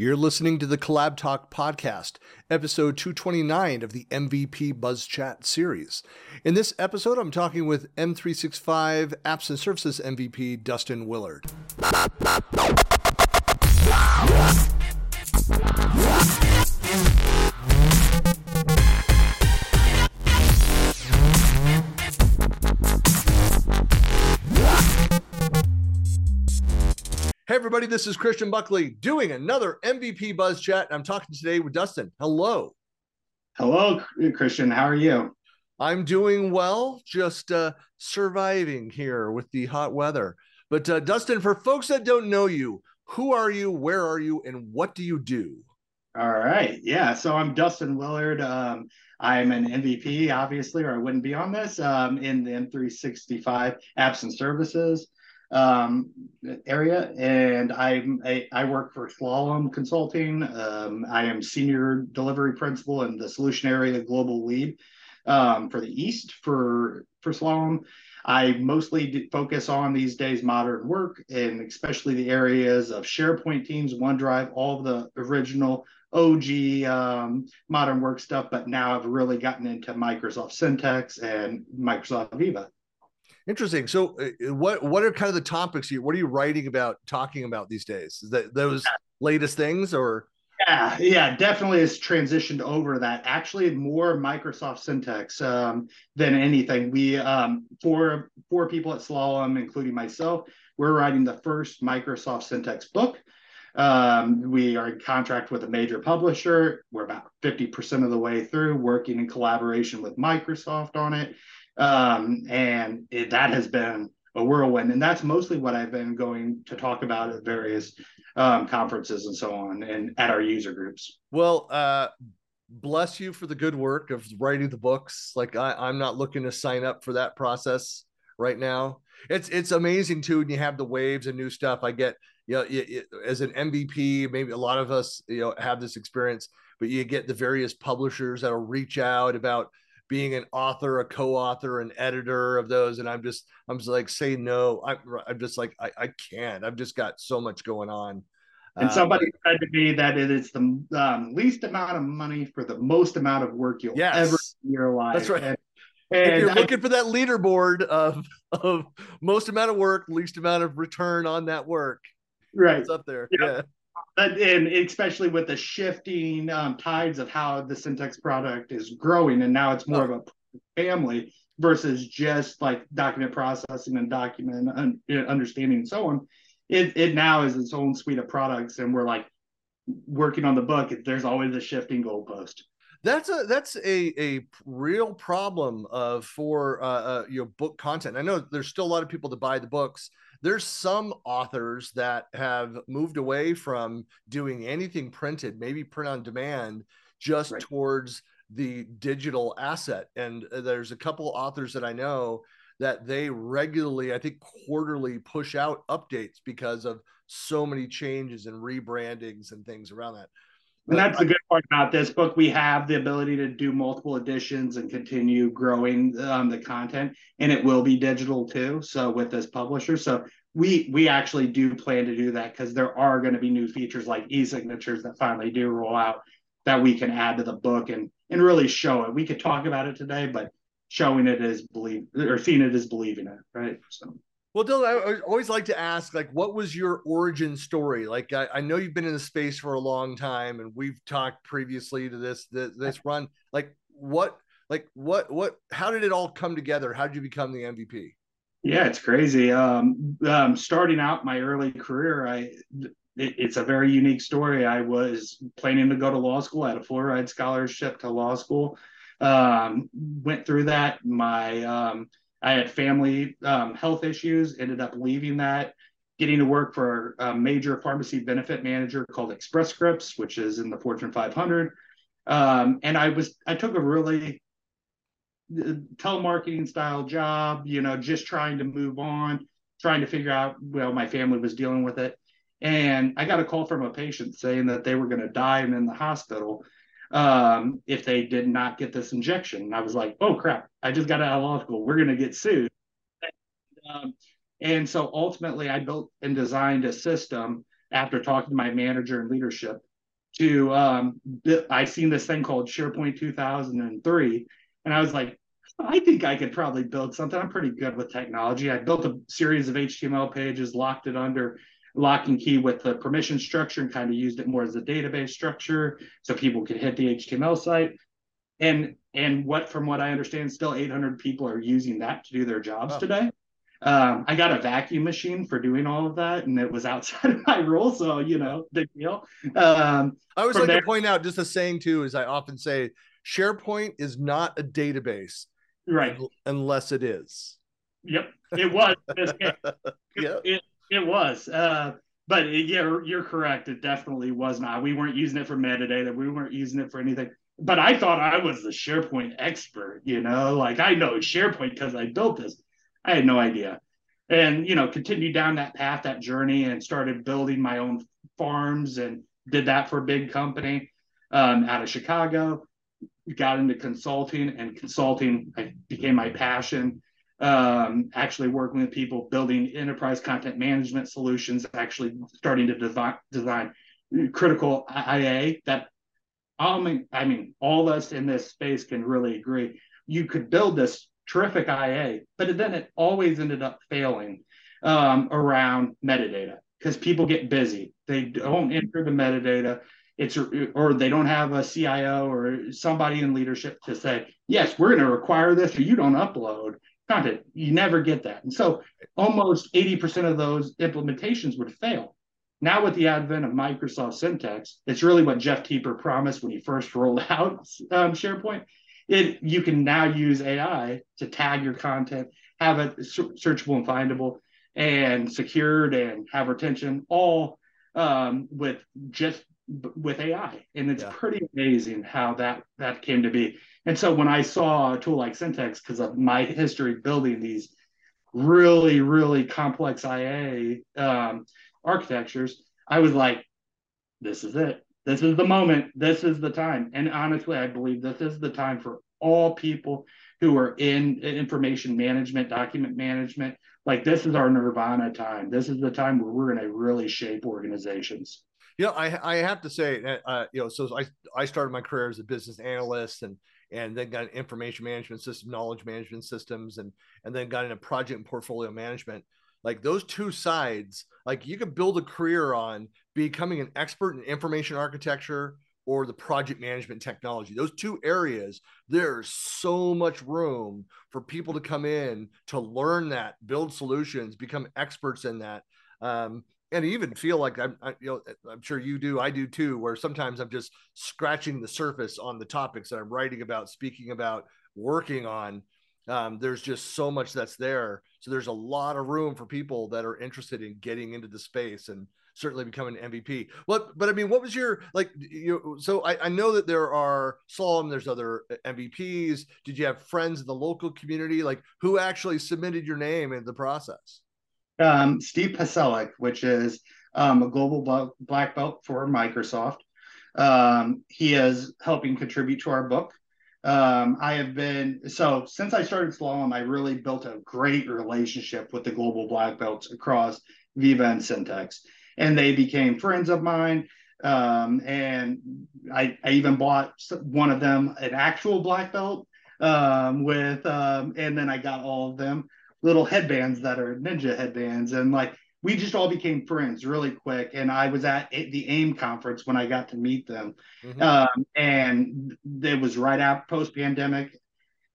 You're listening to the Collab Talk podcast, episode 229 of the MVP Buzz Chat series. In this episode, I'm talking with M365 Apps and Services MVP Dustin Willard. Hey, everybody, this is Christian Buckley doing another MVP Buzz Chat. I'm talking today with Dustin. Hello. Hello, Christian. How are you? I'm doing well, just uh, surviving here with the hot weather. But, uh, Dustin, for folks that don't know you, who are you, where are you, and what do you do? All right. Yeah. So I'm Dustin Willard. Um, I'm an MVP, obviously, or I wouldn't be on this um, in the M365 apps and services um, area, and I'm I, I, work for Slalom Consulting. Um, I am senior delivery principal and the solution area global lead um, for the East for for Slalom. I mostly focus on these days modern work and especially the areas of SharePoint teams, OneDrive, all the original OG um, modern work stuff. But now I've really gotten into Microsoft Syntex and Microsoft Viva. Interesting. So, uh, what what are kind of the topics you? What are you writing about, talking about these days? Is that those yeah. latest things, or? Yeah, yeah, definitely has transitioned over that. Actually, more Microsoft Syntex um, than anything. We um, four four people at Slalom, including myself, we're writing the first Microsoft Syntex book. Um, we are in contract with a major publisher. We're about 50% of the way through, working in collaboration with Microsoft on it. Um, and it, that has been a whirlwind. And that's mostly what I've been going to talk about at various um, conferences and so on and at our user groups. Well, uh, bless you for the good work of writing the books. Like I, I'm not looking to sign up for that process right now. It's it's amazing too, and you have the waves and new stuff. I get you know, as an MVP, maybe a lot of us you know have this experience, but you get the various publishers that'll reach out about being an author, a co-author, an editor of those, and I'm just I'm just like say no. I'm I'm just like I I can't. I've just got so much going on. And somebody um, said to me that it is the um, least amount of money for the most amount of work you'll yes, ever in your life. That's right. And, and if you're I, looking for that leaderboard of of most amount of work, least amount of return on that work, right? It's up there. Yep. Yeah and especially with the shifting um, tides of how the Syntex product is growing, and now it's more oh. of a family versus just like document processing and document un- understanding and so on. It it now is its own suite of products, and we're like working on the book. There's always a shifting goalpost. That's a that's a a real problem of for uh, uh, your book content. I know there's still a lot of people that buy the books there's some authors that have moved away from doing anything printed, maybe print on demand, just right. towards the digital asset. And uh, there's a couple authors that I know that they regularly, I think quarterly, push out updates because of so many changes and rebrandings and things around that. And that's the good part about this book. We have the ability to do multiple editions and continue growing um, the content, and it will be digital too. So with this publisher, so we we actually do plan to do that because there are going to be new features like e-signatures that finally do roll out that we can add to the book and and really show it. We could talk about it today, but showing it is believe or seeing it is believing it, right? So. Well, Dylan, I always like to ask, like, what was your origin story? Like, I, I, know you've been in the space for a long time, and we've talked previously to this this, this run. Like, what, like, what, what? How did it all come together? How did you become the MVP? Yeah, it's crazy. Um, um, starting out my early career, I it, it's a very unique story. I was planning to go to law school. I had a full ride scholarship to law school. Um, went through that. My um, I had family um, health issues, ended up leaving that, getting to work for a major pharmacy benefit manager called Express Scripts, which is in the Fortune 500. Um, and I was, I took a really uh, telemarketing style job, you know, just trying to move on, trying to figure out, well, my family was dealing with it. And I got a call from a patient saying that they were going to die and in the hospital um, if they did not get this injection. And I was like, oh crap, I just got out of law school. We're going to get sued. Um, and so ultimately, I built and designed a system after talking to my manager and leadership to um, I seen this thing called SharePoint 2003, and I was like, I think I could probably build something. I'm pretty good with technology. I built a series of HTML pages, locked it under lock and key with the permission structure, and kind of used it more as a database structure so people could hit the HTML site. And and what from what I understand, still 800 people are using that to do their jobs oh. today. Um, I got a vacuum machine for doing all of that, and it was outside of my role, so you know, big deal. Um, I always like there, to point out just a saying too, as I often say, SharePoint is not a database, right? Unless it is. Yep, it was. yep. it, it was. Uh, but yeah, you're correct. It definitely was not. We weren't using it for metadata. We weren't using it for anything. But I thought I was the SharePoint expert. You know, like I know SharePoint because I built this I had no idea. And, you know, continued down that path, that journey, and started building my own farms and did that for a big company um, out of Chicago. Got into consulting, and consulting became my passion. Um, actually, working with people building enterprise content management solutions, actually starting to design, design critical IA that I mean, I mean, all of us in this space can really agree. You could build this terrific IA, but then it always ended up failing um, around metadata because people get busy. They don't enter the metadata. It's or they don't have a CIO or somebody in leadership to say, yes, we're going to require this, or you don't upload content. You never get that, and so almost 80% of those implementations would fail. Now, with the advent of Microsoft Syntex, it's really what Jeff Teper promised when he first rolled out um, SharePoint it you can now use AI to tag your content, have it searchable and findable, and secured, and have retention all um, with just with AI, and it's yeah. pretty amazing how that that came to be. And so when I saw a tool like Syntex, because of my history building these really really complex IA um, architectures, I was like, this is it. This is the moment. This is the time. And honestly, I believe this is the time for all people who are in information management, document management. Like this is our nirvana time. This is the time where we're going to really shape organizations. You know, I, I have to say, uh, uh, you know, so I, I started my career as a business analyst and and then got information management system, knowledge management systems, and and then got into project and portfolio management. Like those two sides like you could build a career on becoming an expert in information architecture or the project management technology. Those two areas there's so much room for people to come in to learn that build solutions become experts in that. Um, and even feel like I'm, I, you know, I'm sure you do, I do too, where sometimes I'm just scratching the surface on the topics that I'm writing about, speaking about, working on. Um, there's just so much that's there. So there's a lot of room for people that are interested in getting into the space and certainly becoming MVP. What, but I mean, what was your like? You so I, I know that there are Slalom, there's other MVPs. Did you have friends in the local community? Like who actually submitted your name in the process? Um, Steve Paselic, which is um, a global black belt for Microsoft. Um, he is helping contribute to our book um, I have been so since I started slalom, I really built a great relationship with the global black belts across Viva and Syntex, and they became friends of mine. Um, and I, I even bought one of them an actual black belt um, with, um, and then I got all of them little headbands that are ninja headbands, and like we just all became friends really quick. And I was at the AIIM conference when I got to meet them. Mm-hmm. Um, and it was right after post pandemic.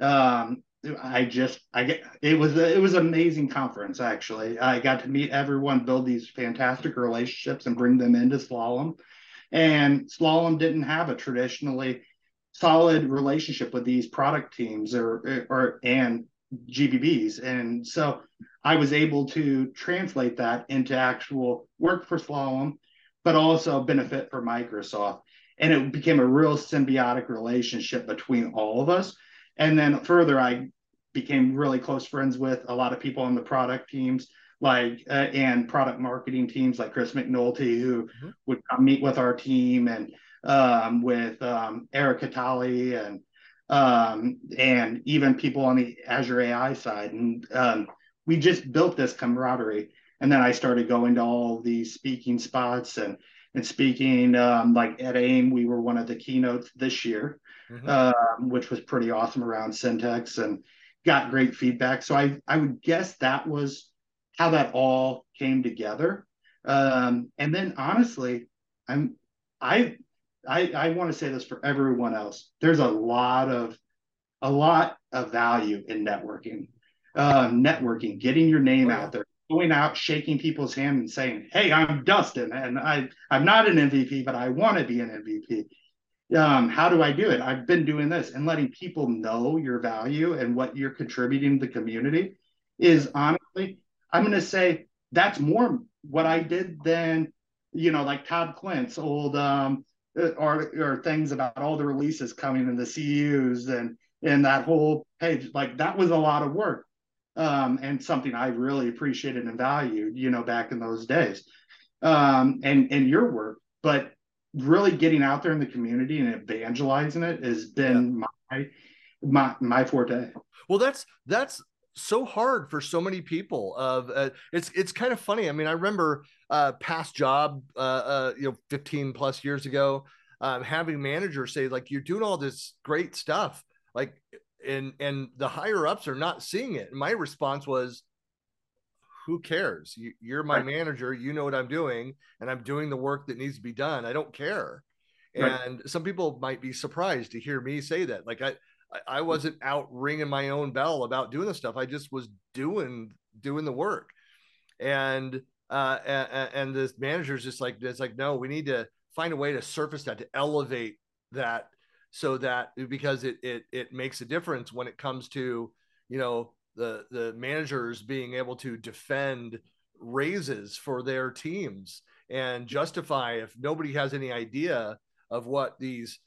Um, I just, I get, it was, it was an amazing conference. Actually, I got to meet everyone, build these fantastic relationships and bring them into slalom. And slalom didn't have a traditionally solid relationship with these product teams or, or, and GBBs. And so I was able to translate that into actual work for Slalom, but also benefit for Microsoft. And it became a real symbiotic relationship between all of us. And then further, I became really close friends with a lot of people on the product teams, like uh, and product marketing teams, like Chris McNulty, who mm-hmm. would come meet with our team, and um, with um, Eric Catali and um, and even people on the Azure AI side. And um, we just built this camaraderie. And then I started going to all these speaking spots and and speaking. Um, like at AIIM, we were one of the keynotes this year, mm-hmm. um, which was pretty awesome around Syntex and got great feedback. So I I would guess that was how that all came together. Um, and then honestly, I'm I I I want to say this for everyone else. There's a lot of a lot of value in networking. Um, networking, getting your name oh, out there, going out, shaking people's hand and saying, Hey, I'm Dustin and I, I'm not an MVP, but I want to be an MVP. Um, how do I do it? I've been doing this and letting people know your value and what you're contributing to the community is honestly, I'm going to say that's more what I did than, you know, like Todd Klindt's old, um, or, or things about all the releases coming in the CUs and, and that whole page, like that was a lot of work um, and something I really appreciated and valued, you know, back in those days, um, and and your work. But really getting out there in the community and evangelizing it has been yeah. my my my forte. Well, that's that's so hard for so many people of uh, it's it's kind of funny i mean i remember uh past job uh, uh you know 15 plus years ago um, having managers say like you're doing all this great stuff like and and the higher ups are not seeing it. And my response was, "Who cares? You, are my right. manager. You know what I'm doing, and I'm doing the work that needs to be done. I don't care." Right. And some people might be surprised to hear me say that. Like I, I wasn't out ringing my own bell about doing the stuff. I just was doing doing the work, and uh, and, and the manager's just like, it's like, no, we need to find a way to surface that to elevate that so that because it it it makes a difference when it comes to you know the the managers being able to defend raises for their teams and justify if nobody has any idea of what these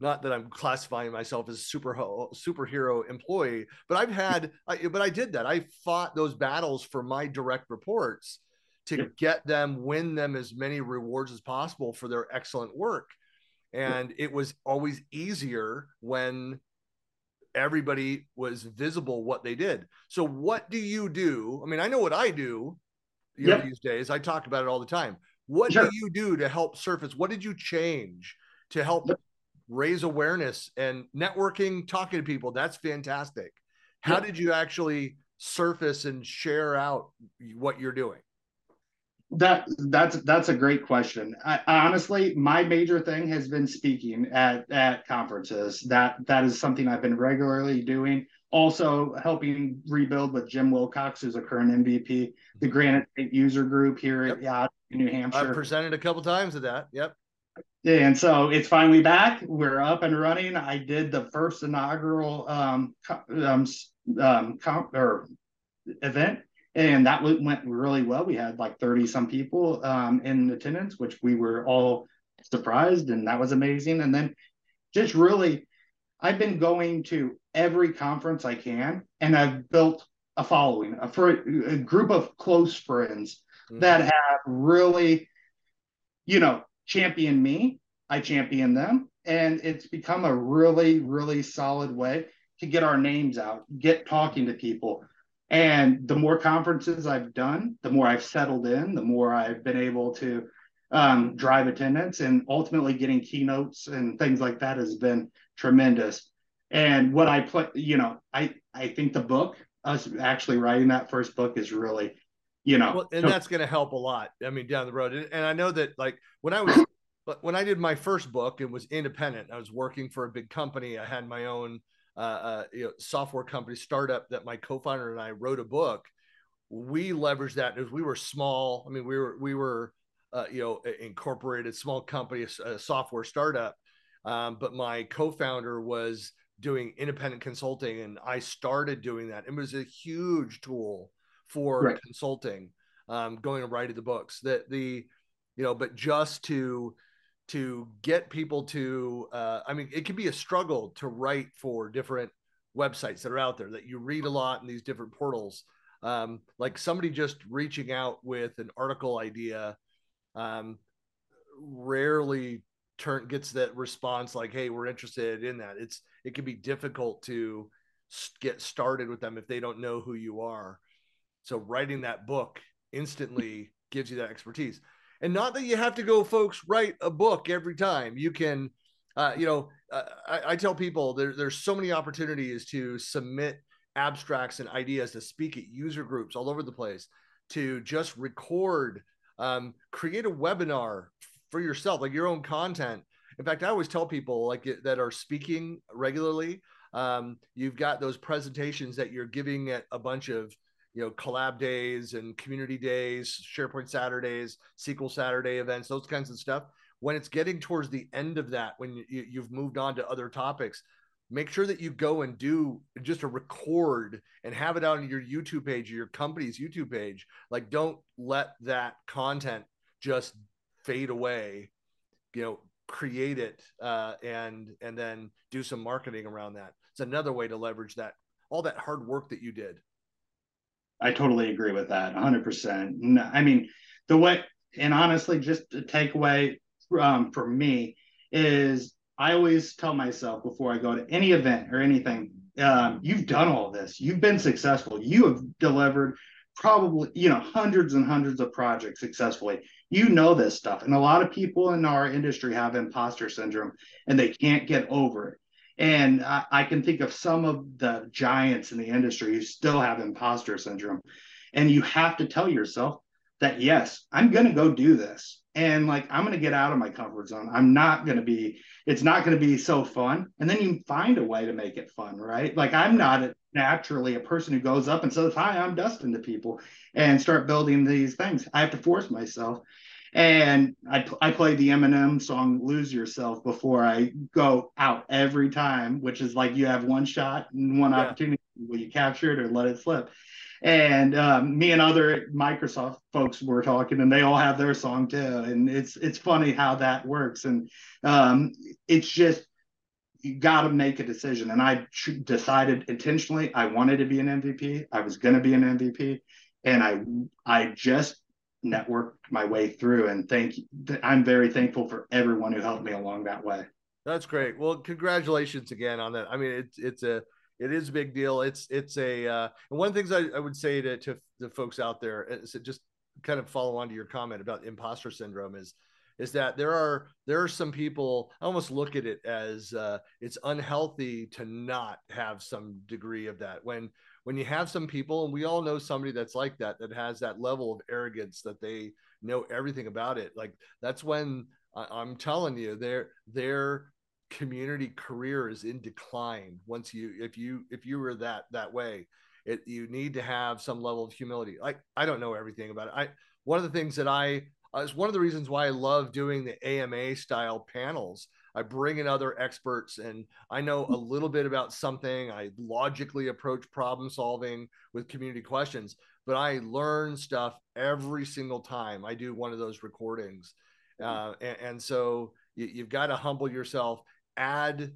not that I'm classifying myself as super superhero employee, but I've had, I, but I did that. I fought those battles for my direct reports to yep. get them, win them as many rewards as possible for their excellent work and it was always easier when everybody was visible what they did so what do you do i mean i know what i do you yep. know, these days i talk about it all the time what sure. do you do to help surface what did you change to help. Raise awareness and networking talking to people that's fantastic how yep. did you actually surface and share out what you're doing that that's that's a great question. I, honestly, my major thing has been speaking at at conferences. That that is something I've been regularly doing. Also helping rebuild with Jim Wilcox, who's a current MVP, the mm-hmm. Granite State User Group here yep. at Yacht, in New Hampshire. I've presented a couple times at that. Yep. And so it's finally back. We're up and running. I did the first inaugural um, um, um, or event and that went really well. We had like 30 some people um, in attendance, which we were all surprised, and that was amazing. And then just really, I've been going to every conference I can, and I've built a following, a, a group of close friends mm-hmm. that have really, you know, championed me. I champion them, and it's become a really, really solid way to get our names out, get talking to people and the more conferences I've done, the more I've settled in, the more I've been able to um, drive attendance, and ultimately getting keynotes and things like that has been tremendous. And what I put, you know, I I think the book, us actually writing that first book, is really, you know, well, and so- that's going to help a lot. I mean, down the road, and I know that like when I was. But when I did my first book, it was independent. I was working for a big company. I had my own uh, uh, you know, software company startup that my co-founder and I wrote a book. We leveraged that as we were small. I mean, we were we were uh, you know incorporated small company, a, software startup. Um, but my co-founder was doing independent consulting, and I started doing that. It was a huge tool for right. consulting, um, going and writing the books. That the you know, but just to to get people to uh, i mean it can be a struggle to write for different websites that are out there that you read a lot in these different portals um, like somebody just reaching out with an article idea um, rarely turn gets that response like hey we're interested in that it's it can be difficult to get started with them if they don't know who you are so writing that book instantly gives you that expertise. And not that you have to go folks write a book every time. You can uh, you know uh, I, I, tell people there, there's so many opportunities to submit abstracts and ideas to speak at user groups all over the place to just record um, create a webinar for yourself like your own content. In fact i always tell people like that are speaking regularly um, you've got those presentations that you're giving at a bunch of you know collab days and community days sharepoint saturdays sql saturday events those kinds of stuff. When it's getting towards the end of that when you, you've moved on to other topics make sure that you go and do just a record and have it on your youtube page or your company's youtube page. Like don't let that content just fade away you know create it uh, and and then do some marketing around that. It's another way to leverage that all that hard work that you did I totally agree with that 100%. I mean, the way, and honestly, just the takeaway um, for me is I always tell myself before I go to any event or anything, um, you've done all this, you've been successful, you have delivered probably, you know, hundreds and hundreds of projects successfully. You know this stuff. And a lot of people in our industry have imposter syndrome and they can't get over it. And I, I, can think of some of the giants in the industry who still have imposter syndrome. And you have to tell yourself that, yes, I'm going to go do this. And like, I'm going to get out of my comfort zone. I'm not going to be, it's not going to be so fun. And then you find a way to make it fun, right? Like, I'm not naturally a person who goes up and says, Hi, I'm Dustin to people and start building these things. I have to force myself and I, I play the Eminem song "Lose Yourself" before I go out every time, which is like you have one shot and one yeah. opportunity. Will you capture it or let it slip? And um, me and other Microsoft folks were talking, and they all have their song too. And it's it's funny how that works, and um, it's just you got to make a decision. And I decided intentionally I wanted to be an MVP. I was going to be an MVP, and I I just networked my way through. And thank. I'm very thankful for everyone who helped me along that way. That's great. Well, congratulations again on that. I mean, it's it's a it is a big deal. It's it's a uh, and one of the things I, I would say to to the folks out there is just kind of follow on to your comment about imposter syndrome is is that there are there are some people I almost look at it as uh, it's unhealthy to not have some degree of that when when you have some people, and we all know somebody that's like that, that has that level of arrogance that they know everything about it. Like that's when I, am telling you, their their community career is in decline. Once you, if you, if you were that that way, it you need to have some level of humility. Like I don't know everything about it. I one of the things that I uh, is one of the reasons why I love doing the AMA style panels I bring in other experts and I know a little bit about something. I logically approach problem solving with community questions, but I learn stuff every single time I do one of those recordings. Uh, and, and, so you, you've got to humble yourself, add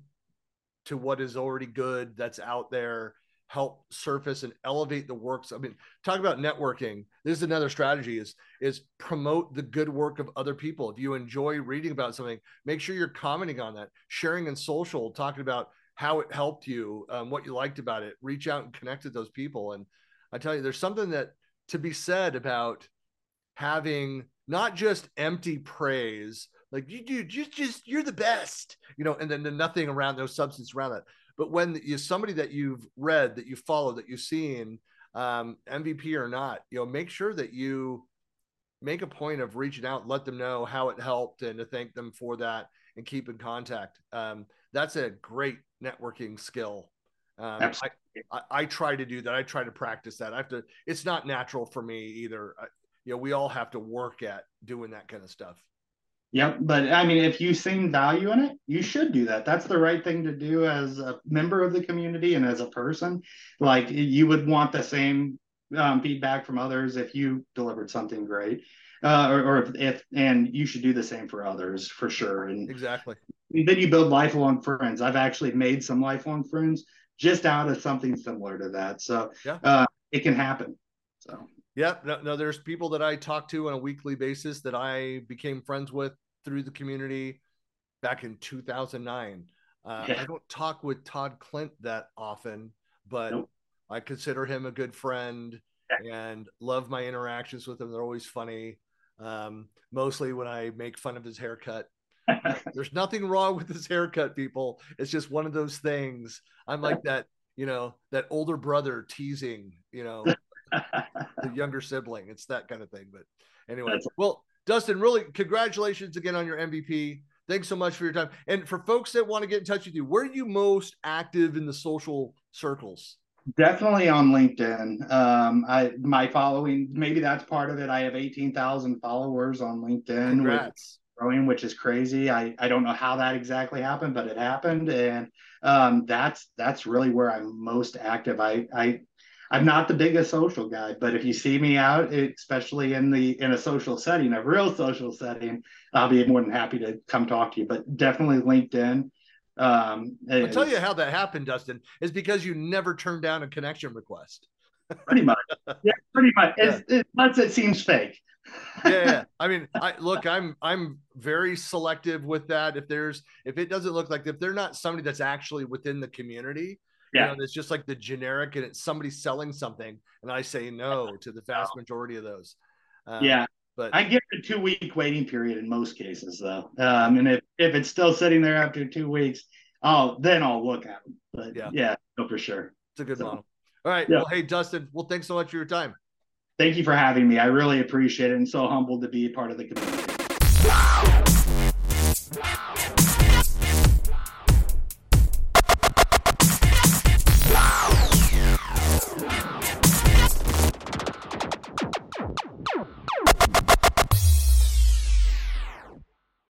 to what is already good that's out there help surface and elevate the works. I mean, talk about networking. This is another strategy is is promote the good work of other people. If you enjoy reading about something, make sure you're commenting on that, sharing in social, talking about how it helped you, um, what you liked about it. Reach out and connect with those people. And I tell you, there's something that to be said about having not just empty praise, like you do, just just you're the best, you know, and then the nothing around, no substance around that but when you somebody that you've read, that you follow, that you've seen, um, MVP or not, you know, make sure that you make a point of reaching out, let them know how it helped, and to thank them for that, and keep in contact. Um, that's a great networking skill. Um, I, I, I, try to do that. I try to practice that. I have to. It's not natural for me either. I, you know, we all have to work at doing that kind of stuff. Yep. But I mean, if you see value in it, you should do that. That's the right thing to do as a member of the community and as a person. Like you would want the same um, feedback from others if you delivered something great. Uh, or, or if, if, and you should do the same for others for sure. And exactly. Then you build lifelong friends. I've actually made some lifelong friends just out of something similar to that. So yeah. uh, it can happen. So yeah, no, no, there's people that I talk to on a weekly basis that I became friends with through the community back in 2009. Uh, yeah. I don't talk with Todd Klindt that often, but nope. I consider him a good friend yeah. and love my interactions with him. They're always funny. Um, mostly when I make fun of his haircut. There's nothing wrong with his haircut, people. It's just one of those things. I'm like that, you know, that older brother teasing, you know, the younger sibling. It's that kind of thing. But anyway, That's- well, Dustin, really congratulations again on your MVP. Thanks so much for your time. And for folks that want to get in touch with you, where are you most active in the social circles? Definitely on LinkedIn. Um, I my following maybe that's part of it. I have eighteen thousand followers on LinkedIn. Congrats. Growing, which is crazy. I I don't know how that exactly happened, but it happened, and um, that's that's really where I'm most active. I I I'm not the biggest social guy, but if you see me out, especially in the in a social setting, a real social setting, I'll be more than happy to come talk to you. But definitely LinkedIn. Um, I'll tell you how that happened, Dustin, is because you never turned down a connection request. pretty much, yeah, pretty much. Yeah. It's, it, unless it seems fake. yeah, yeah, I mean, I look, I'm I'm very selective with that. If there's if it doesn't look like if they're not somebody that's actually within the community, yeah. You know, it's just like the generic and it's somebody selling something. And I say no to the vast majority of those. Um, yeah. But I give it a two week waiting period in most cases though. Um, and if, if it's still sitting there after two weeks, oh, then I'll look at them. But yeah, yeah, no, for sure. It's a good so, model. All right. Yeah. Well, hey, Dustin, well, thanks so much for your time. Thank you for having me. I really appreciate it and so humbled to be a part of the community.